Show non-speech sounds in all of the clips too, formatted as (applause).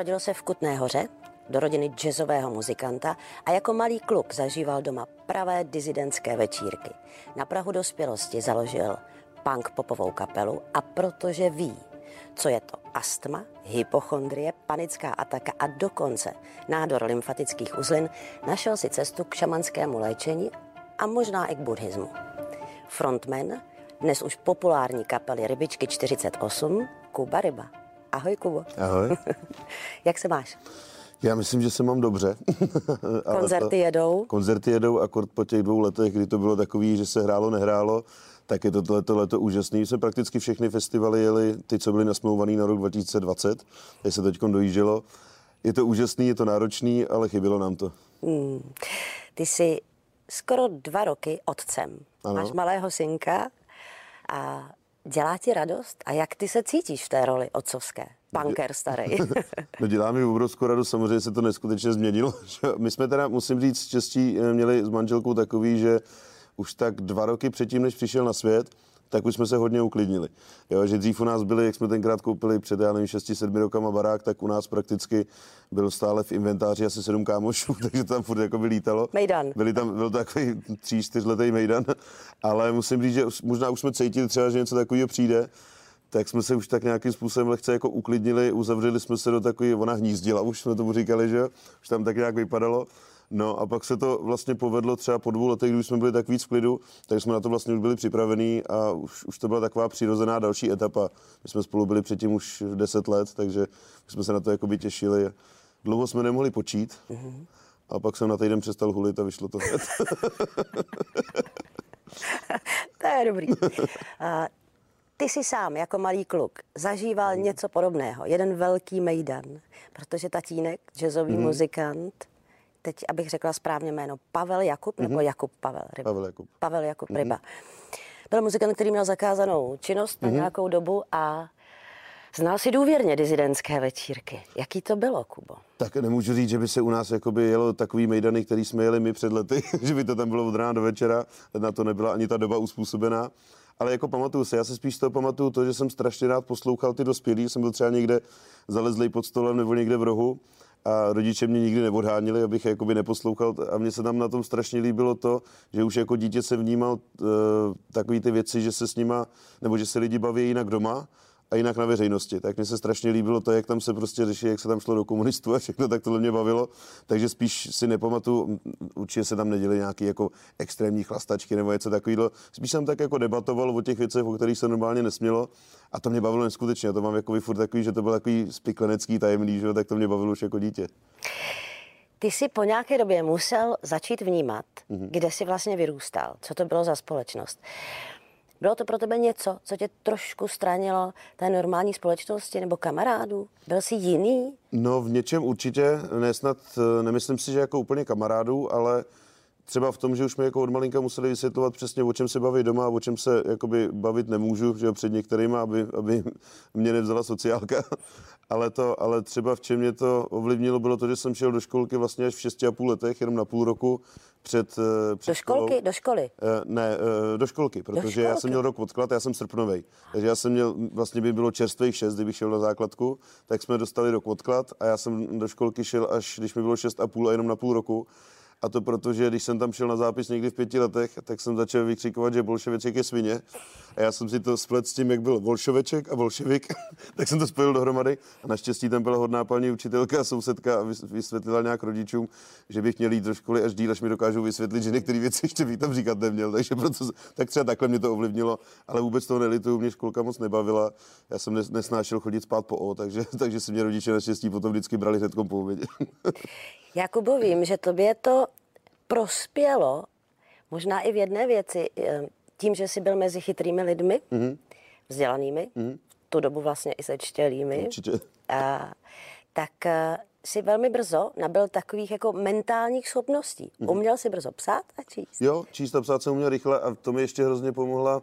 Narodil se v Kutné hoře do rodiny jazzového muzikanta a jako malý kluk zažíval doma pravé dizidentské večírky. Na Prahu dospělosti založil punk popovou kapelu a protože ví, co je to astma, hypochondrie, panická ataka a dokonce nádor lymfatických uzlin, našel si cestu k šamanskému léčení a možná i k buddhismu. Frontman dnes už populární kapely Rybičky 48, Kuba Ryba. Ahoj, Kubo. Ahoj. (laughs) Jak se máš? Já myslím, že se mám dobře. (laughs) Koncerty jedou? Koncerty jedou, akord po těch dvou letech, kdy to bylo takový, že se hrálo, nehrálo, tak je to tohleto leto úžasný. Jsme prakticky všechny festivaly jeli, ty, co byly nasmlouvaný na rok 2020, teď se teď dojíždělo. Je to úžasný, je to náročný, ale chybělo nám to. Hmm. Ty jsi skoro dva roky otcem. Ano. Máš malého synka a dělá ti radost? A jak ty se cítíš v té roli otcovské? Punker starý. (laughs) no dělá mi obrovskou radost, samozřejmě se to neskutečně změnilo. (laughs) My jsme teda, musím říct, štěstí eh, měli s manželkou takový, že už tak dva roky předtím, než přišel na svět, tak už jsme se hodně uklidnili. Jo, že dřív u nás byli, jak jsme tenkrát koupili před, já nevím, 6-7 rokama barák, tak u nás prakticky byl stále v inventáři asi 7 kámošů, (laughs) takže tam furt jako by lítalo. Mejdan. Byli tam, byl takový 3-4 letý mejdan, (laughs) ale musím říct, že možná už jsme cítili třeba, že něco takového přijde, tak jsme se už tak nějakým způsobem lehce jako uklidnili, uzavřeli jsme se do takové, ona hnízdila, už jsme tomu říkali, že už tam tak nějak vypadalo. No a pak se to vlastně povedlo třeba po dvou letech, když jsme byli tak víc v klidu, tak jsme na to vlastně už byli připravení a už, už to byla taková přirozená další etapa. My jsme spolu byli předtím už 10 let, takže jsme se na to by těšili. Dlouho jsme nemohli počít mm-hmm. a pak jsem na týden přestal hulit a vyšlo to hned. (laughs) to je dobrý. Ty jsi sám jako malý kluk zažíval mm. něco podobného, jeden velký mejdan, protože tatínek, jazzový mm. muzikant, teď abych řekla správně jméno, Pavel Jakub mm-hmm. nebo mhm. Jakub Pavel Ryba? Pavel Jakub. Pavel Jakub mm-hmm. Ryba. Byl muzikant, který měl zakázanou činnost na mm-hmm. nějakou dobu a Znal si důvěrně dizidentské večírky. Jaký to bylo, Kubo? Tak nemůžu říct, že by se u nás jakoby jelo takový mejdany, který jsme jeli my před lety, (laughs) že by to tam bylo od rána do večera, na to nebyla ani ta doba uspůsobená. Ale jako pamatuju se, já se spíš to pamatuju to, že jsem strašně rád poslouchal ty dospělí, jsem byl třeba někde zalezlý pod stolem nebo někde v rohu a rodiče mě nikdy neodhánili, abych jakoby neposlouchal a mně se tam na tom strašně líbilo to, že už jako dítě se vnímal uh, takový ty věci, že se s nima, nebo že se lidi baví jinak doma a jinak na veřejnosti. Tak mně se strašně líbilo to, jak tam se prostě řeší, jak se tam šlo do komunistů a všechno, tak tohle mě bavilo. Takže spíš si nepamatuju, určitě se tam neděli nějaký jako extrémní chlastačky nebo něco takového. Spíš jsem tak jako debatoval o těch věcech, o kterých se normálně nesmělo. A to mě bavilo neskutečně. To mám jako furt takový, že to byl takový spiklenecký tajemný, že? tak to mě bavilo už jako dítě. Ty jsi po nějaké době musel začít vnímat, mm-hmm. kde jsi vlastně vyrůstal, co to bylo za společnost. Bylo to pro tebe něco, co tě trošku stranilo té normální společnosti nebo kamarádů? Byl jsi jiný? No v něčem určitě, nesnad, nemyslím si, že jako úplně kamarádů, ale třeba v tom, že už mi jako od malinka museli vysvětlovat přesně, o čem se baví doma a o čem se jakoby bavit nemůžu, že před některými, aby, aby mě nevzala sociálka. (laughs) ale, to, ale třeba v čem mě to ovlivnilo, bylo to, že jsem šel do školky vlastně až v 6,5 letech, jenom na půl roku před, eh, před Do školky? Školou. Do školy? Uh, ne, uh, do školky, protože do školky. já jsem měl rok odklad, já jsem srpnovej. Takže já jsem měl, vlastně by bylo čerstvých 6, kdybych šel na základku, tak jsme dostali rok odklad a já jsem do školky šel až, když mi bylo 6,5 a jenom na půl roku. A to proto, že když jsem tam šel na zápis někdy v pěti letech, tak jsem začal vykřikovat, že bolševeček je svině. A já jsem si to splet s tím, jak byl bolševeček a bolševik, (laughs) tak jsem to spojil dohromady. A naštěstí tam byla hodná paní učitelka a sousedka a vysvětlila nějak rodičům, že bych měl jít do školy až díl, až mi dokážou vysvětlit, že některé věci ještě bych tam říkat neměl. Takže proto, tak třeba takhle mě to ovlivnilo, ale vůbec toho nelituju, mě školka moc nebavila. Já jsem nesnášel chodit spát po O, takže, (laughs) takže si mě rodiče naštěstí potom vždycky brali hnedkom po obědě. (laughs) Jakubo, vím, že tobě to prospělo možná i v jedné věci, eh, tím, že jsi byl mezi chytrými lidmi, mm-hmm. vzdělanými, mm-hmm. v tu dobu vlastně i sečtělými. Určitě. A, tak eh, si velmi brzo nabil takových jako mentálních schopností. Mm-hmm. Uměl si brzo psát a číst? Jo, číst a psát jsem uměl rychle a to mi ještě hrozně pomohla uh,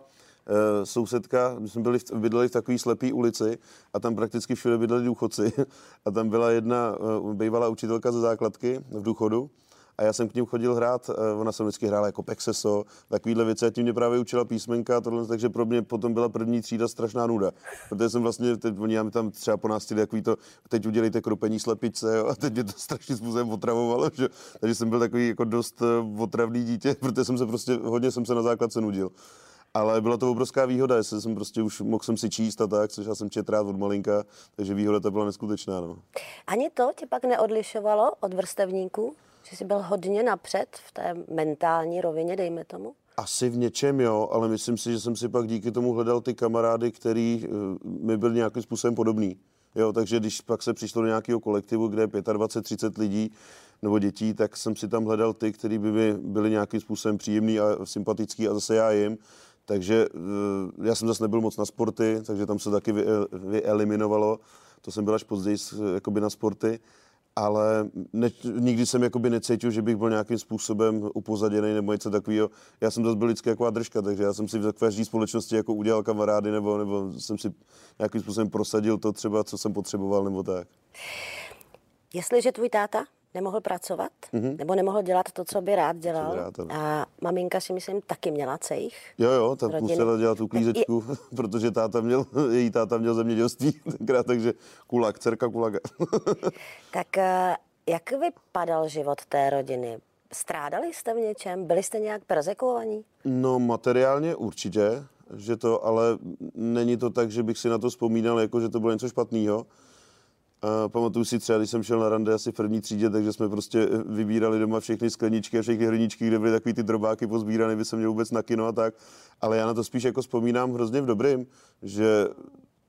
sousedka, my jsme byli v, bydleli v takové slepé ulici a tam prakticky všude bydleli důchodci (laughs) a tam byla jedna uh, bývalá učitelka ze základky v důchodu a já jsem k ním chodil hrát, eh, ona jsem vždycky hrála jako Pexeso, takovýhle věci a tím mě právě učila písmenka, tohle, takže pro mě potom byla první třída strašná nuda, protože jsem vlastně, teď, oni mi tam třeba po nás takový to, teď udělejte kropení slepice jo, a teď mě to (laughs) strašným způsobem otravovalo, že? takže jsem byl takový jako dost eh, otravný dítě, (laughs) protože jsem se prostě, hodně jsem se na základce nudil ale byla to obrovská výhoda, jestli jsem prostě už mohl jsem si číst a tak, což já jsem čet rád od malinka, takže výhoda to byla neskutečná. No. Ani to tě pak neodlišovalo od vrstevníků? Že jsi byl hodně napřed v té mentální rovině, dejme tomu? Asi v něčem jo, ale myslím si, že jsem si pak díky tomu hledal ty kamarády, který uh, mi byl nějakým způsobem podobný. Jo, takže když pak se přišlo do nějakého kolektivu, kde je 25-30 lidí nebo dětí, tak jsem si tam hledal ty, kteří by mi byli nějakým způsobem příjemný a sympatický a zase já jim. Takže eh, já jsem zase nebyl moc na sporty, takže tam se taky vyeliminovalo. To jsem byl až později jakoby na sporty ale ne, nikdy jsem jakoby necítil, že bych byl nějakým způsobem upozaděný nebo něco takového. Já jsem zase byl vždycky jako držka, takže já jsem si v každé společnosti jako udělal kamarády nebo, nebo jsem si nějakým způsobem prosadil to třeba, co jsem potřeboval nebo tak. Jestliže tvůj táta nemohl pracovat, mm-hmm. nebo nemohl dělat to, co by rád dělal. By rád, a maminka si myslím taky měla cejch. Jo, jo, tak rodiny. musela dělat tu klízečku, je... (laughs) protože táta měl, (laughs) její táta měl zemědělství (laughs) tenkrát, takže kulak, dcerka kulaga. tak eh, jak vypadal život té rodiny? Strádali jste v něčem? Byli jste nějak prezekovaní? No materiálně určitě, že to, ale není to tak, že bych si na to vzpomínal, jako že to bylo něco špatného a pamatuju si třeba, když jsem šel na rande asi v první třídě, takže jsme prostě vybírali doma všechny skleničky a všechny hrníčky, kde byly takový ty drobáky pozbírané, by se měl vůbec na kino a tak. Ale já na to spíš jako vzpomínám hrozně v dobrým, že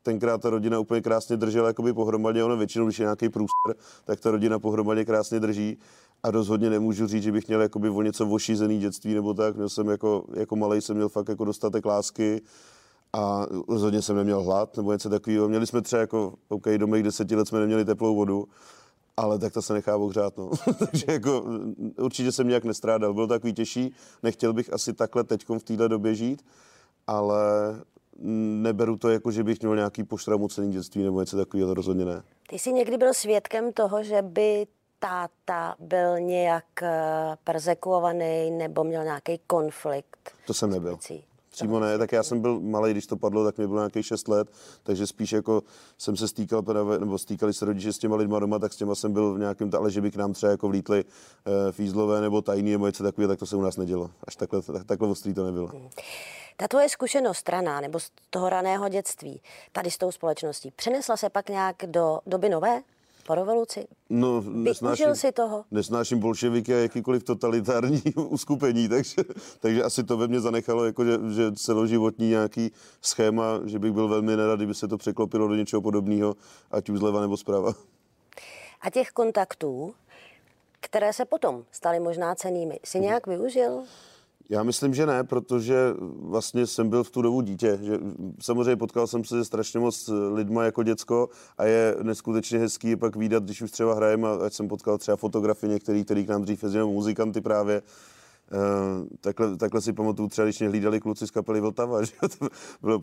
tenkrát ta rodina úplně krásně držela jakoby pohromadě, ono většinou, když je nějaký průster, tak ta rodina pohromadě krásně drží. A rozhodně nemůžu říct, že bych měl jakoby o něco ošizený dětství nebo tak, měl jsem jako, jako malý jsem měl fakt jako dostatek lásky, a rozhodně jsem neměl hlad nebo něco takového. Měli jsme třeba jako, OK, do mých deseti let jsme neměli teplou vodu, ale tak to se nechá ohřát, no. (laughs) Takže jako určitě jsem nějak nestrádal. Bylo takový těžší, nechtěl bych asi takhle teď v téhle době žít, ale neberu to jako, že bych měl nějaký pošramucený dětství nebo něco takového, to rozhodně ne. Ty jsi někdy byl svědkem toho, že by táta byl nějak eh, persekuovaný nebo měl nějaký konflikt? To jsem nebyl. Věcí přímo ne, tak já jsem byl malý, když to padlo, tak mi bylo nějakých 6 let, takže spíš jako jsem se stýkal, nebo stýkali se rodiče s těma lidma doma, tak s těma jsem byl v nějakém, ale že by k nám třeba jako vlítli e, fízlové nebo tajný nebo něco takového, tak to se u nás nedělo. Až takhle, tak, takhle ostrý to nebylo. Ta tvoje zkušenost straná nebo z toho raného dětství tady s tou společností přenesla se pak nějak do doby nové? Po revoluci? No, nesnáším, si toho? Nesnáším bolševiky a jakýkoliv totalitární (laughs) uskupení, takže, takže asi to ve mně zanechalo, jako že, že celoživotní nějaký schéma, že bych byl velmi nerad, kdyby se to překlopilo do něčeho podobného, ať už zleva nebo zprava. A těch kontaktů, které se potom staly možná cenými, si nějak využil? Já myslím, že ne, protože vlastně jsem byl v tu dobu dítě. Že samozřejmě potkal jsem se strašně moc lidma jako děcko a je neskutečně hezký pak výdat, když už třeba hrajeme, ať jsem potkal třeba fotografy některý, který k nám dřív jezdili, muzikanty právě, Uh, takhle, takhle si pamatuju třeba, když mě hlídali kluci z kapely Vltava, (laughs) že to bylo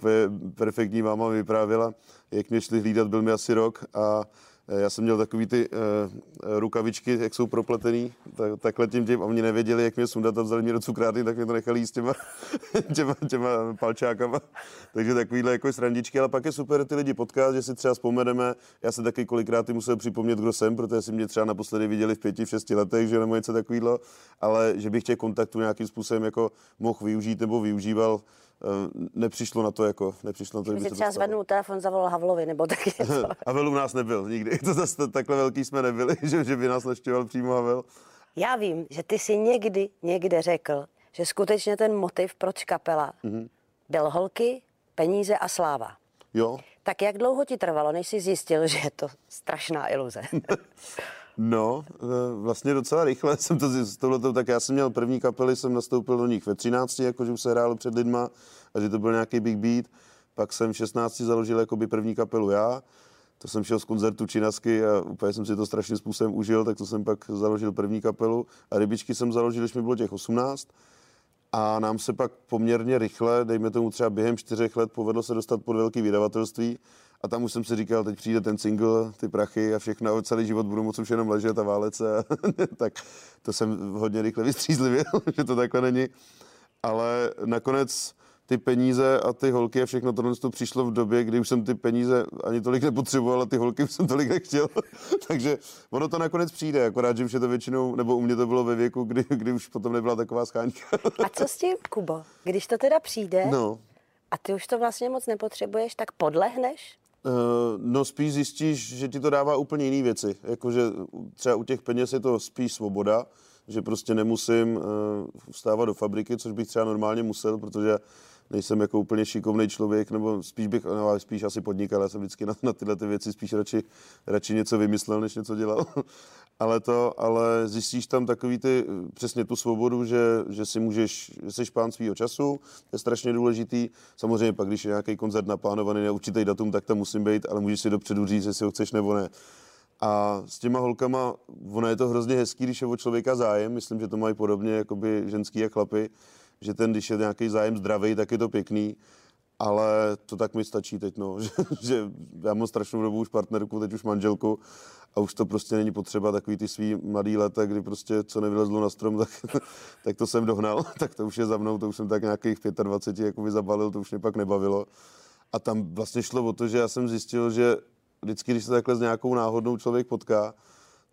perfektní, máma vyprávěla, jak mě šli hlídat, byl mi asi rok a já jsem měl takový ty uh, rukavičky, jak jsou propletený, tak, takhle tím tím, a oni nevěděli, jak mě sundat a vzali mě do cukrárny, tak mě to nechali jíst těma, (laughs) těma, těma palčákama. Takže takovýhle jako srandičky, ale pak je super ty lidi potkat, že si třeba vzpomeneme. Já se taky kolikrát musel připomnět, kdo jsem, protože si mě třeba naposledy viděli v pěti, v šesti letech, že nebo něco takového, ale že bych těch kontaktů nějakým způsobem jako mohl využít nebo využíval, Eh, nepřišlo na to, jako, nepřišlo na to, kdyby třeba zvednul telefon, zavolal Havlovi, nebo taky (laughs) něco. Havel u nás nebyl nikdy, (laughs) to zase takhle velký jsme nebyli, (laughs) že, že by nás naštěval přímo Havel. Já vím, že ty si někdy někde řekl, že skutečně ten motiv, proč kapela, mm-hmm. byl holky, peníze a sláva. Jo. Tak jak dlouho ti trvalo, než jsi zjistil, že je to strašná iluze? No, eh, vlastně docela rychle (laughs) jsem to tohletou, tak já jsem měl první kapely, jsem nastoupil do nich ve 13, jakože už se hrálo před lidma a že to byl nějaký big beat. Pak jsem v 16 založil jakoby první kapelu já, to jsem šel z koncertu Činasky a úplně jsem si to strašným způsobem užil, tak to jsem pak založil první kapelu a rybičky jsem založil, když mi bylo těch 18. A nám se pak poměrně rychle, dejme tomu třeba během čtyřech let, povedlo se dostat pod velký vydavatelství A tam už jsem si říkal, teď přijde ten single, ty prachy a všechno, a celý život budu moc už jenom ležet a válet se. (laughs) tak to jsem hodně rychle vystřízlivě, (laughs) že to takhle není. Ale nakonec ty peníze a ty holky a všechno tohle to přišlo v době, kdy už jsem ty peníze ani tolik nepotřeboval, ale ty holky už jsem tolik nechtěl. (laughs) Takže ono to nakonec přijde, akorát, že už je to většinou, nebo u mě to bylo ve věku, kdy, kdy už potom nebyla taková scháňka. a co s tím, Kubo? Když to teda přijde no. a ty už to vlastně moc nepotřebuješ, tak podlehneš? Uh, no spíš zjistíš, že ti to dává úplně jiné věci. Jakože třeba u těch peněz je to spíš svoboda, že prostě nemusím uh, vstávat do fabriky, což bych třeba normálně musel, protože nejsem jako úplně šikovný člověk, nebo spíš bych, no, spíš asi podnikal, já jsem vždycky na, na tyhle ty věci spíš radši, radši něco vymyslel, než něco dělal. (laughs) ale to, ale zjistíš tam takový ty, přesně tu svobodu, že, že si můžeš, že jsi pán svýho času, je strašně důležitý. Samozřejmě pak, když je nějaký koncert naplánovaný na určitý datum, tak tam musím být, ale můžeš si dopředu říct, jestli ho chceš nebo ne. A s těma holkama, ono je to hrozně hezký, když je o člověka zájem, myslím, že to mají podobně jakoby ženský a chlapy, že ten, když je nějaký zájem zdravý, tak je to pěkný, ale to tak mi stačí teď, no, (laughs) že, že já mám strašnou dobu už partnerku, teď už manželku a už to prostě není potřeba takový ty svý mladý leta, kdy prostě co nevylezlo na strom, (laughs) tak, tak to jsem dohnal, (laughs) tak to už je za mnou, to už jsem tak nějakých 25 jako zabalil, to už mě pak nebavilo. A tam vlastně šlo o to, že já jsem zjistil, že vždycky, když se takhle s nějakou náhodnou člověk potká,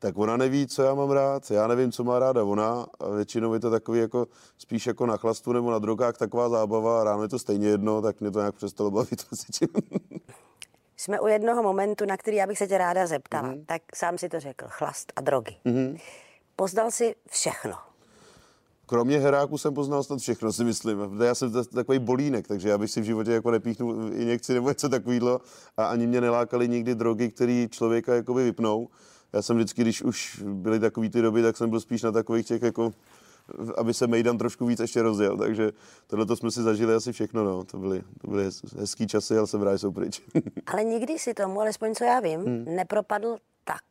tak ona neví, co já mám rád, já nevím, co má ráda ona a většinou je to takový jako spíš jako na chlastu nebo na drogách taková zábava a ráno je to stejně jedno, tak mě to nějak přestalo bavit. (laughs) Jsme u jednoho momentu, na který já bych se tě ráda zeptala. Mm-hmm. Tak sám si to řekl, chlast a drogy. Mm-hmm. Poznal si všechno. Kromě heráku jsem poznal snad všechno, si myslím. Já jsem takový bolínek, takže já bych si v životě jako nepíchnul injekci nebo něco takového a ani mě nelákaly nikdy drogy, které člověka jakoby vypnou já jsem vždycky, když už byly takové ty doby, tak jsem byl spíš na takových těch jako aby se Mejdan trošku víc ještě rozjel, takže tohle to jsme si zažili asi všechno, no. To byly, to byly hezký časy, ale jsem rád, jsou pryč. (laughs) ale nikdy si tomu, alespoň co já vím, hmm. nepropadl tak,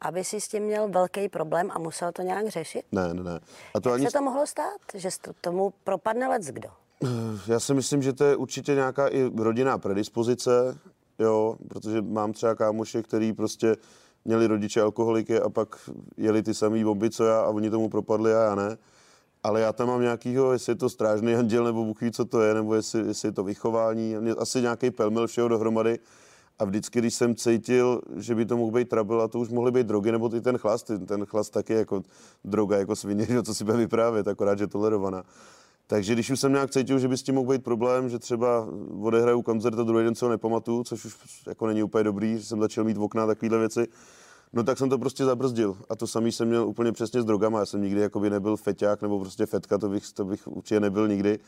aby si s tím měl velký problém a musel to nějak řešit? Ne, ne, ne. A to Jak ani... se to mohlo stát, že tomu propadne lec kdo? Já si myslím, že to je určitě nějaká i rodinná predispozice, jo, protože mám třeba kámoše, který prostě měli rodiče alkoholiky a pak jeli ty samý bomby, co já a oni tomu propadli a já ne. Ale já tam mám nějakýho, jestli je to strážný anděl, nebo Bůh ví, co to je, nebo jestli, jestli je to vychování, asi nějaký pelmel všeho dohromady. A vždycky, když jsem cítil, že by to mohl být trouble, a to už mohly být drogy, nebo i ten chlast, ten chlast taky jako droga, jako svině, (laughs) co si bude vyprávět, akorát, že tolerovaná. Takže když už jsem nějak cítil, že by s tím mohl být problém, že třeba odehraju koncert a druhý den se ho nepamatuju, což už jako není úplně dobrý, že jsem začal mít v okna takovéhle věci, no tak jsem to prostě zabrzdil. A to samý jsem měl úplně přesně s drogama. Já jsem nikdy jakoby nebyl feťák nebo prostě fetka, to bych, to bych určitě nebyl nikdy.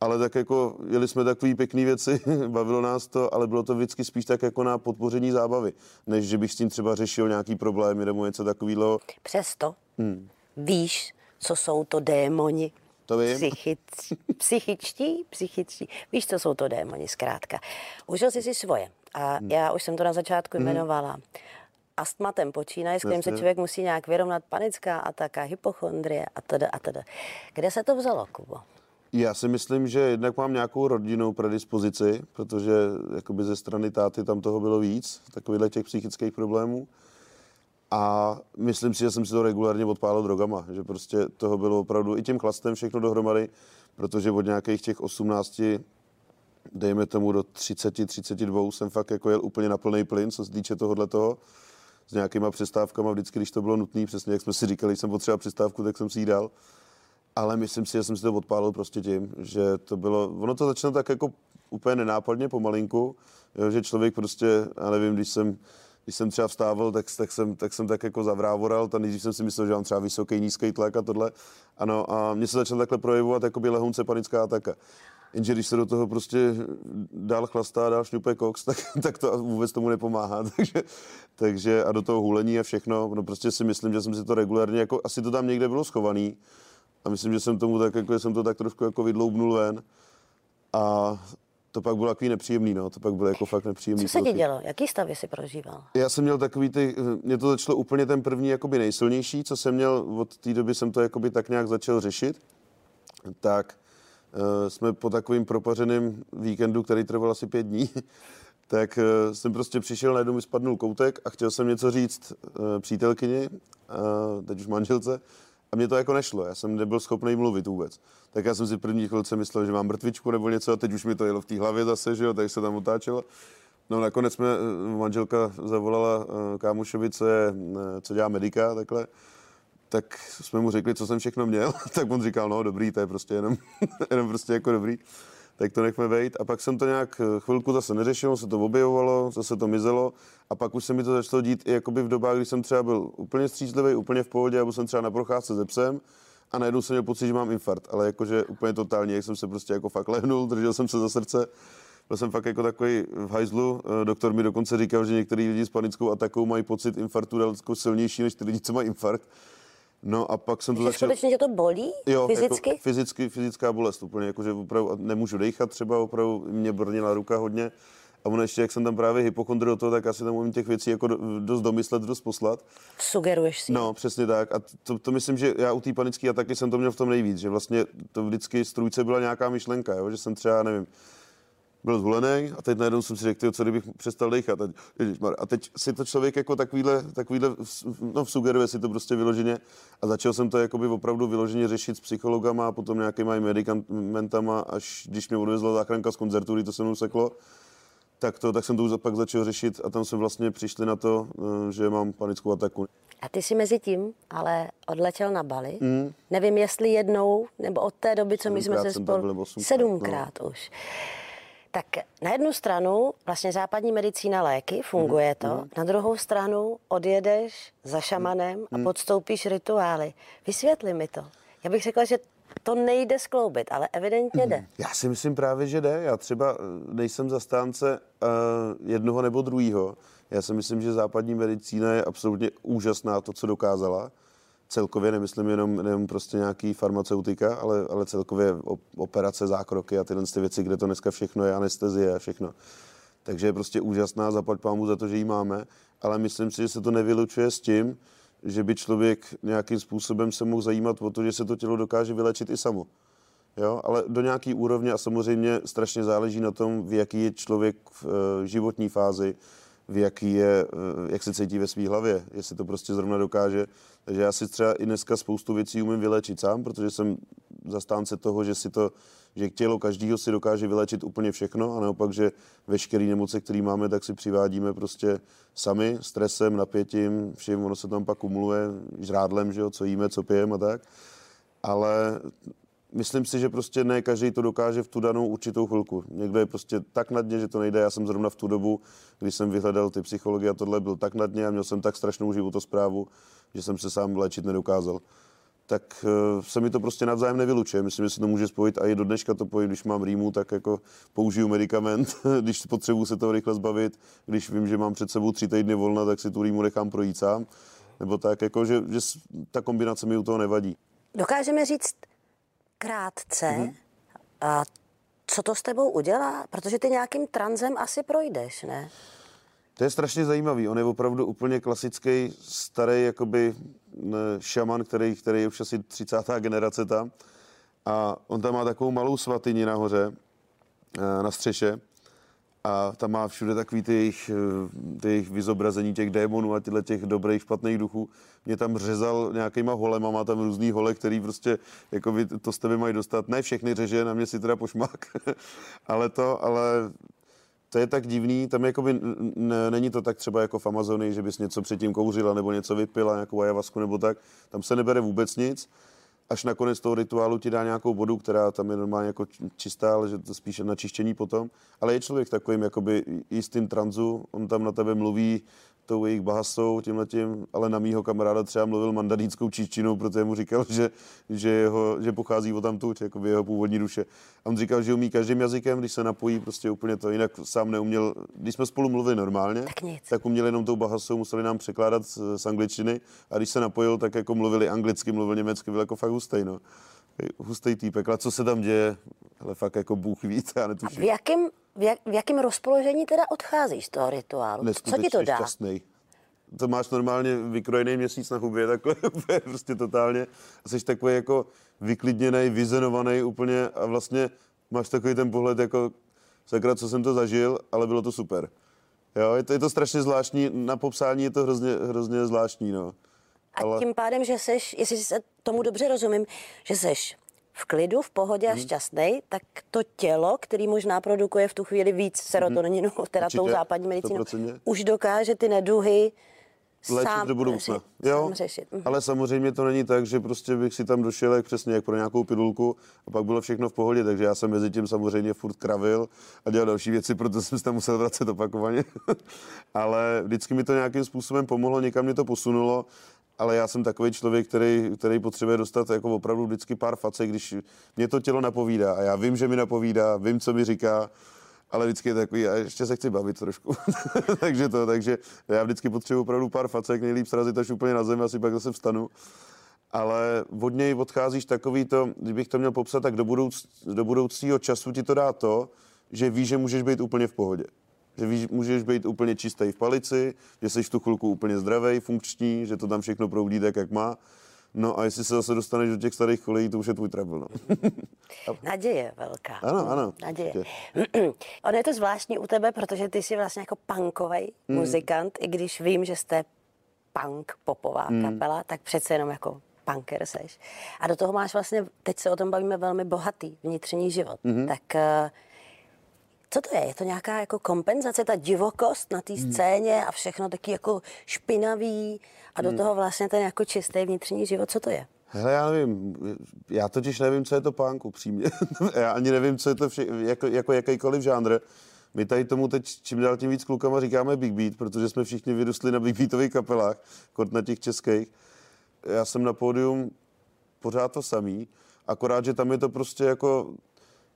Ale tak jako jeli jsme takové pěkné věci, (laughs) bavilo nás to, ale bylo to vždycky spíš tak jako na podpoření zábavy, než že bych s tím třeba řešil nějaký problémy nebo něco takového. Přesto hmm. víš, co jsou to démoni, to vím. Psychic, psychičtí, psychičtí. Víš, co jsou to démoni zkrátka. Užil jsi si svoje. A hmm. já už jsem to na začátku hmm. jmenovala. Astmatem počínaje, s kterým se člověk musí nějak vyrovnat, panická ataka, hypochondrie a teda a teda. Kde se to vzalo, Kubo? Já si myslím, že jednak mám nějakou rodinnou predispozici, protože jakoby ze strany táty tam toho bylo víc, takovýhle těch psychických problémů. A myslím si, že jsem si to regulárně odpálil drogama, že prostě toho bylo opravdu i tím chlastem všechno dohromady, protože od nějakých těch 18, dejme tomu do 30, 32 jsem fakt jako jel úplně na plný plyn, co se týče tohohle toho s nějakýma přestávkama vždycky, když to bylo nutné, přesně jak jsme si říkali, jsem potřeboval přestávku, tak jsem si ji dal. Ale myslím si, že jsem si to odpálil prostě tím, že to bylo, ono to začalo tak jako úplně nenápadně, pomalinku, jo, že člověk prostě, já nevím, když jsem když jsem třeba vstával, tak, tak, jsem, tak jsem tak jako zavrávoral, tam nejdřív jsem si myslel, že mám třeba vysoký, nízký tlak a tohle. Ano, a mně se začal takhle projevovat jako lehonce panická ataka. Jenže když se do toho prostě dál chlastá, dál šňupe koks, tak, (laughs) tak to vůbec tomu nepomáhá. (laughs) Takže, takže a do toho hulení a všechno, no prostě si myslím, že jsem si to regulárně, jako asi to tam někde bylo schovaný a myslím, že jsem tomu tak, jako, jsem to tak trošku jako vydloubnul ven a to pak bylo takový nepříjemný, no, to pak bylo jako fakt nepříjemný. Co se ti dělo? Jaký stavy si prožíval? Já jsem měl takový ty, mě to začalo úplně ten první jakoby nejsilnější, co jsem měl, od té doby jsem to jakoby tak nějak začal řešit, tak uh, jsme po takovým propařeném víkendu, který trval asi pět dní, (laughs) tak uh, jsem prostě přišel, najednou mi spadnul koutek a chtěl jsem něco říct uh, přítelkyni, uh, teď už manželce, a mě to jako nešlo, já jsem nebyl schopný mluvit vůbec. Tak já jsem si první chvilce myslel, že mám mrtvičku nebo něco a teď už mi to jelo v té hlavě zase, že jo, tak se tam otáčelo. No nakonec jsme, manželka zavolala kámošovi, co, je, co dělá medika, takhle. Tak jsme mu řekli, co jsem všechno měl, (laughs) tak on říkal, no dobrý, to je prostě jenom, (laughs) jenom prostě jako dobrý tak to nechme vejít. A pak jsem to nějak eh, chvilku zase neřešil, se to objevovalo, zase to mizelo a pak už se mi to začalo dít i jakoby v dobách, kdy jsem třeba byl úplně střízlivý, úplně v pohodě, nebo jsem třeba na procházce ze psem a najednou jsem měl pocit, že mám infarkt, ale jakože úplně totálně, jak jsem se prostě jako fakt lehnul, držel jsem se za srdce, byl jsem fakt jako takový v hajzlu. Eh, doktor mi dokonce říkal, že některý lidi s panickou atakou mají pocit infarktu daleko silnější než ty lidi, co mají infarkt. No a pak jsem to začal... Skutečně tě to bolí? Jo, fyzicky? Jako fyzicky, fyzická bolest úplně, jakože opravdu nemůžu dechat třeba, opravdu mě brnila ruka hodně. A ono ještě, jak jsem tam právě hypochondr do toho, tak asi tam umím těch věcí jako dost domyslet, dost poslat. Sugeruješ si. No, přesně tak. A to, to myslím, že já u té panické ataky jsem to měl v tom nejvíc, že vlastně to vždycky strůjce byla nějaká myšlenka, jo? že jsem třeba, nevím, byl zvolený a teď najednou jsem si řekl, co kdybych přestal dechat. A, a teď si to člověk jako takovýhle, takovýhle no, sugeruje si to prostě vyloženě a začal jsem to jakoby opravdu vyloženě řešit s psychologama a potom nějakýma medikamentama, až když mě odvezla záchranka z koncertu, to se mnou seklo, tak, to, tak jsem to už pak začal řešit a tam jsme vlastně přišli na to, eh, že mám panickou ataku. A ty si mezi tím ale odletěl na Bali. Mm. Nevím, jestli jednou, nebo od té doby, co my jsme se spolu... Sedmkrát no. už. Tak na jednu stranu vlastně západní medicína léky, funguje to, mm. na druhou stranu odjedeš za šamanem a mhm. podstoupíš rituály. Vysvětli mi to. Já bych řekla, že to nejde skloubit, ale evidentně jde. Já si myslím právě, že jde. Já třeba eh, nejsem zastánce uh, jednoho nebo druhého. Já si myslím, že západní medicína je absolutně úžasná to, co dokázala celkově, nemyslím jenom, jenom prostě nějaký farmaceutika, ale, ale celkově operace, zákroky a tyhle ty věci, kde to dneska všechno je, anestezie a všechno. Takže je prostě úžasná, zaplať pámu za to, že ji máme, ale myslím si, že se to nevylučuje s tím, že by člověk nějakým způsobem se mohl zajímat o to, že se to tělo dokáže vylečit i samo. Jo, ale do nějaký úrovně a samozřejmě strašně záleží na tom, v jaký je člověk v e, životní fázi, v jaký je, eh, jak se cítí ve své hlavě, jestli to prostě zrovna dokáže. Takže já si třeba i dneska spoustu věcí umím vylečit sám, protože jsem zastánce toho, že si to, že tělo každého si dokáže vylečit úplně všechno a naopak, že veškeré nemoce, které máme, tak si přivádíme prostě sami, stresem, napětím, vším, ono se tam pak kumuluje, žrádlem, že jo, co jíme, co pijeme a tak. Ale myslím si, že prostě ne každý to dokáže v tu danou určitou chvilku. Někdo je prostě tak na dně, že to nejde. Já jsem zrovna v tu dobu, kdy jsem vyhledal ty psychologie a tohle, byl tak na dně a měl jsem tak strašnou životosprávu, že jsem se sám léčit nedokázal. Tak uh, se mi to prostě navzájem nevylučuje. Myslím, že se to může spojit a i do dneška to pojím, když mám rýmu, tak jako použiju medicament, (laughs) když potřebuji se toho rychle zbavit, když vím, že mám před sebou tři týdny volna, tak si tu rýmu nechám projít sám. Nebo tak, jako, že, že ta kombinace mi u toho nevadí. Dokážeme říct, krátce, mm-hmm. a co to s tebou udělá? Protože ty nějakým tranzem asi projdeš, ne? To je strašně zajímavý. On je opravdu úplně klasický, starý jakoby šaman, který, který je už asi 30. generace tam. A on tam má takovou malou svatyni nahoře, eh, na střeše a tam má všude takový ty jejich, ty jejich vyzobrazení těch démonů a těchto těch dobrých, špatných duchů. Mě tam řezal nějakýma holema, má tam různý hole, který prostě jako vy to z tebe mají dostat. Ne všechny řeže, na mě si teda pošmak, (laughs) ale to, ale to je tak divný, tam jakoby n- není to tak třeba jako v Amazonii, že bys něco předtím kouřila nebo něco vypila, nějakou ajavasku nebo tak. Tam se nebere vůbec nic až na konec toho rituálu ti dá nějakou vodu, která tam je normálně jako čistá, ale že to spíše na čištění potom. Ale je člověk takovým jakoby jistým tranzu, on tam na tebe mluví, tou jejich bahasou, tímhle tím, ale na mýho kamaráda třeba mluvil mandarínskou číštinou, protože mu říkal, že, že, jeho, že pochází od tamtud, jako jeho původní duše. A on říkal, že umí každým jazykem, když se napojí, prostě úplně to jinak sám neuměl. Když jsme spolu mluvili normálně, tak, nic. tak uměli jenom tou bahasou, museli nám překládat z, z angličtiny a když se napojil, tak jako mluvili anglicky, mluvil německy, byl jako fakt hustej, no. Hustej týpek, ale co se tam děje, ale fakt jako Bůh víc, já netuším. A v jakém v, jak, v jakém rozpoložení teda odcházíš z toho rituálu? Co ti to dá? Šťastný. To máš normálně vykrojený měsíc na hubě, takhle (laughs) prostě totálně. A jsi takový jako vyklidněný, vyzenovaný úplně a vlastně máš takový ten pohled jako sakra, co jsem to zažil, ale bylo to super. Jo, je to, je to strašně zvláštní, na popsání je to hrozně, hrozně zvláštní, no. A ale... tím pádem, že seš, jestli se tomu dobře rozumím, že seš v klidu, v pohodě a mhm. šťastný, tak to tělo, který možná produkuje v tu chvíli víc serotoninu, mm. (laughs) teda Určitě, tou západní medicínou, už dokáže ty neduhy léčit sám do budoucna. Řešit, jo, sám řešit. Mhm. ale samozřejmě to není tak, že prostě bych si tam došel jak přesně jak pro nějakou pilulku a pak bylo všechno v pohodě, takže já jsem mezi tím samozřejmě furt kravil a dělal další věci, proto jsem se tam musel vracet opakovaně. (laughs) ale vždycky mi to nějakým způsobem pomohlo, někam mě to posunulo ale já jsem takový člověk, který, který potřebuje dostat jako opravdu vždycky pár facek, když mě to tělo napovídá a já vím, že mi napovídá, vím, co mi říká, ale vždycky je takový, a ještě se chci bavit trošku. (laughs) takže to, takže já vždycky potřebuji opravdu pár facek, nejlíp srazit až úplně na zem, asi pak zase vstanu. Ale od něj odcházíš takový to, kdybych to měl popsat, tak do, budouc, do budoucího času ti to dá to, že víš, že můžeš být úplně v pohodě že víš, můžeš být úplně čistý v palici, že jsi v tu chvilku úplně zdravý, funkční, že to tam všechno proudí tak, jak má. No a jestli se zase dostaneš do těch starých kolejí, to už je tvůj trouble. No. (laughs) Naděje velká. Ano, ano. Naděje. (clears throat) ono je to zvláštní u tebe, protože ty jsi vlastně jako punkový hmm. muzikant, i když vím, že jste punk popová hmm. kapela, tak přece jenom jako punker seš. A do toho máš vlastně, teď se o tom bavíme, velmi bohatý vnitřní život. Hmm. Tak uh, co to je? Je to nějaká jako kompenzace, ta divokost na té hmm. scéně a všechno taky jako špinavý a do hmm. toho vlastně ten jako čistý vnitřní život, co to je? Hele, já nevím, já totiž nevím, co je to punk, upřímně. (laughs) já ani nevím, co je to vše, jako, jako jakýkoliv žánr. My tady tomu teď čím dál tím víc klukama říkáme Big Beat, protože jsme všichni vyrostli na Big Beatových kapelách, kort na těch českých. Já jsem na pódium pořád to samý, akorát, že tam je to prostě jako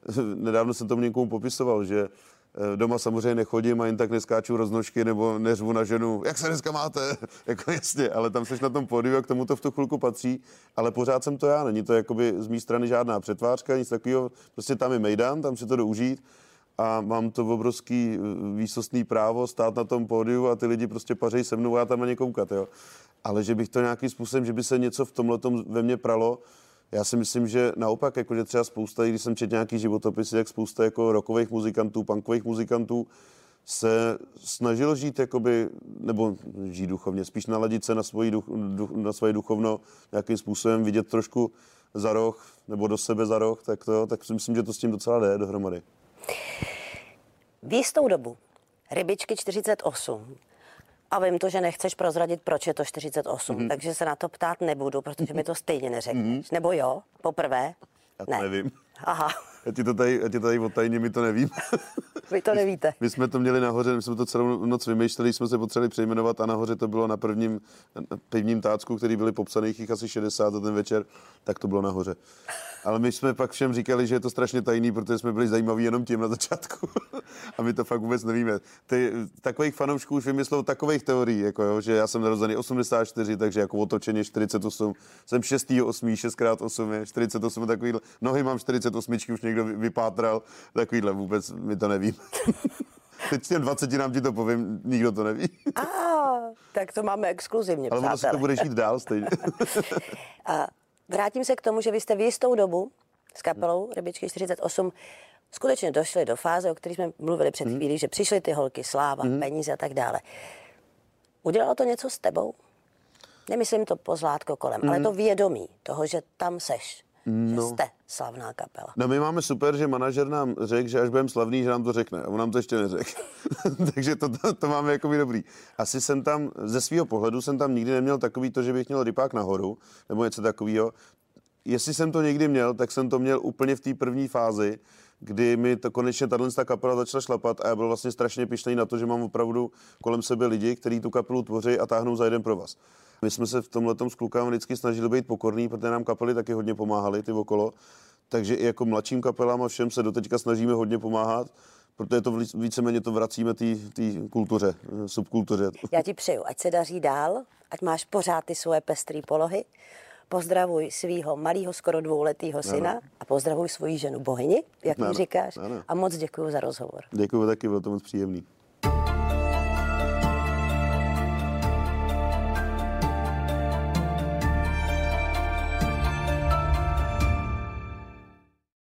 (laughs) nedávno jsem tomu někomu popisoval, že eh, doma samozřejmě nechodím a jen tak neskáču roznožky nebo neřvu na ženu, jak se dneska máte, (laughs) jako jasně, ale tam seš na tom pódiu a k tomu to v tu chvilku patří, ale pořád jsem to já, není to jakoby z mé strany žádná přetvářka, nic takového, prostě tam je mejdan, tam si to jdu užít a mám to obrovský eh, výsostný právo stát na tom pódiu a ty lidi prostě pařejí se mnou a já tam na ně koukat, jo. Ale že bych to nějakým způsobem, že by se něco v tomhle ve mně pralo, já si myslím, že naopak, jako, že třeba spousta, když jsem četl nějaký životopisy, jak spousta jako rokových muzikantů, punkových muzikantů se snažil žít, jakoby, nebo žít duchovně, spíš naladit se na, svoji duch, duch, na svoje duchovno, nějakým způsobem vidět trošku za roh, nebo do sebe za roh, tak, to, tak si myslím, že to s tím docela jde dohromady. V jistou dobu, rybičky 48, a vím to, že nechceš prozradit, proč je to 48, mm-hmm. takže se na to ptát nebudu, protože mi to stejně neřekneš. Mm-hmm. Nebo jo, poprvé? Já to ne. nevím. Aha. Já ti to tady, já ti tady odtajně, my to nevím. (laughs) Vy to nevíte. My, my jsme to měli nahoře, my jsme to celou noc vymýšleli, jsme se potřebovali přejmenovat a nahoře to bylo na prvním pivním tácku, který byli popsaných jich asi 60 za ten večer, tak to bylo nahoře. Ale my jsme pak všem říkali, že je to strašně tajný, protože jsme byli zajímaví jenom tím na začátku. (laughs) a my to fakt vůbec nevíme. Ty, takových fanoušků už vymyslel takových teorií, jako jo, že já jsem narozený 84, takže jako otočeně 48, jsem 6. 8, 6x8 je 48, takovýhle. Nohy mám 48, už někdo vypátral, takovýhle vůbec, my to nevím. (laughs) Teď těm 20 nám ti to povím, nikdo to neví. A, tak to máme exkluzivně, Ale ono se to bude žít dál stejně. (laughs) A vrátím se k tomu, že vy jste v jistou dobu s kapelou Rybičky 48 skutečně došli do fáze, o které jsme mluvili před hmm. chvílí, že přišly ty holky, sláva, hmm. peníze a tak dále. Udělalo to něco s tebou? Nemyslím to pozlátko kolem, hmm. ale to vědomí toho, že tam seš no. že jste slavná kapela. No my máme super, že manažer nám řekl, že až budeme slavný, že nám to řekne. A on nám to ještě neřekl. (laughs) Takže to, to, to máme jako dobrý. Asi jsem tam, ze svého pohledu jsem tam nikdy neměl takový to, že bych měl rypák nahoru, nebo něco takového. Jestli jsem to někdy měl, tak jsem to měl úplně v té první fázi, kdy mi to konečně tato kapela začala šlapat a já byl vlastně strašně pišný na to, že mám opravdu kolem sebe lidi, kteří tu kapelu tvoří a táhnou za jeden pro vás. My jsme se v tomhle s klukám vždycky snažili být pokorní, protože nám kapely taky hodně pomáhaly, ty okolo. Takže i jako mladším kapelám a všem se doteďka snažíme hodně pomáhat, protože to víceméně to vracíme té kultuře, subkultuře. Já ti přeju, ať se daří dál, ať máš pořád ty svoje pestré polohy, pozdravuj svého malého, skoro dvouletého syna ano. a pozdravuj svoji ženu bohyni, jak mi říkáš. Ano. A moc děkuji za rozhovor. Děkuji taky, bylo to moc příjemný.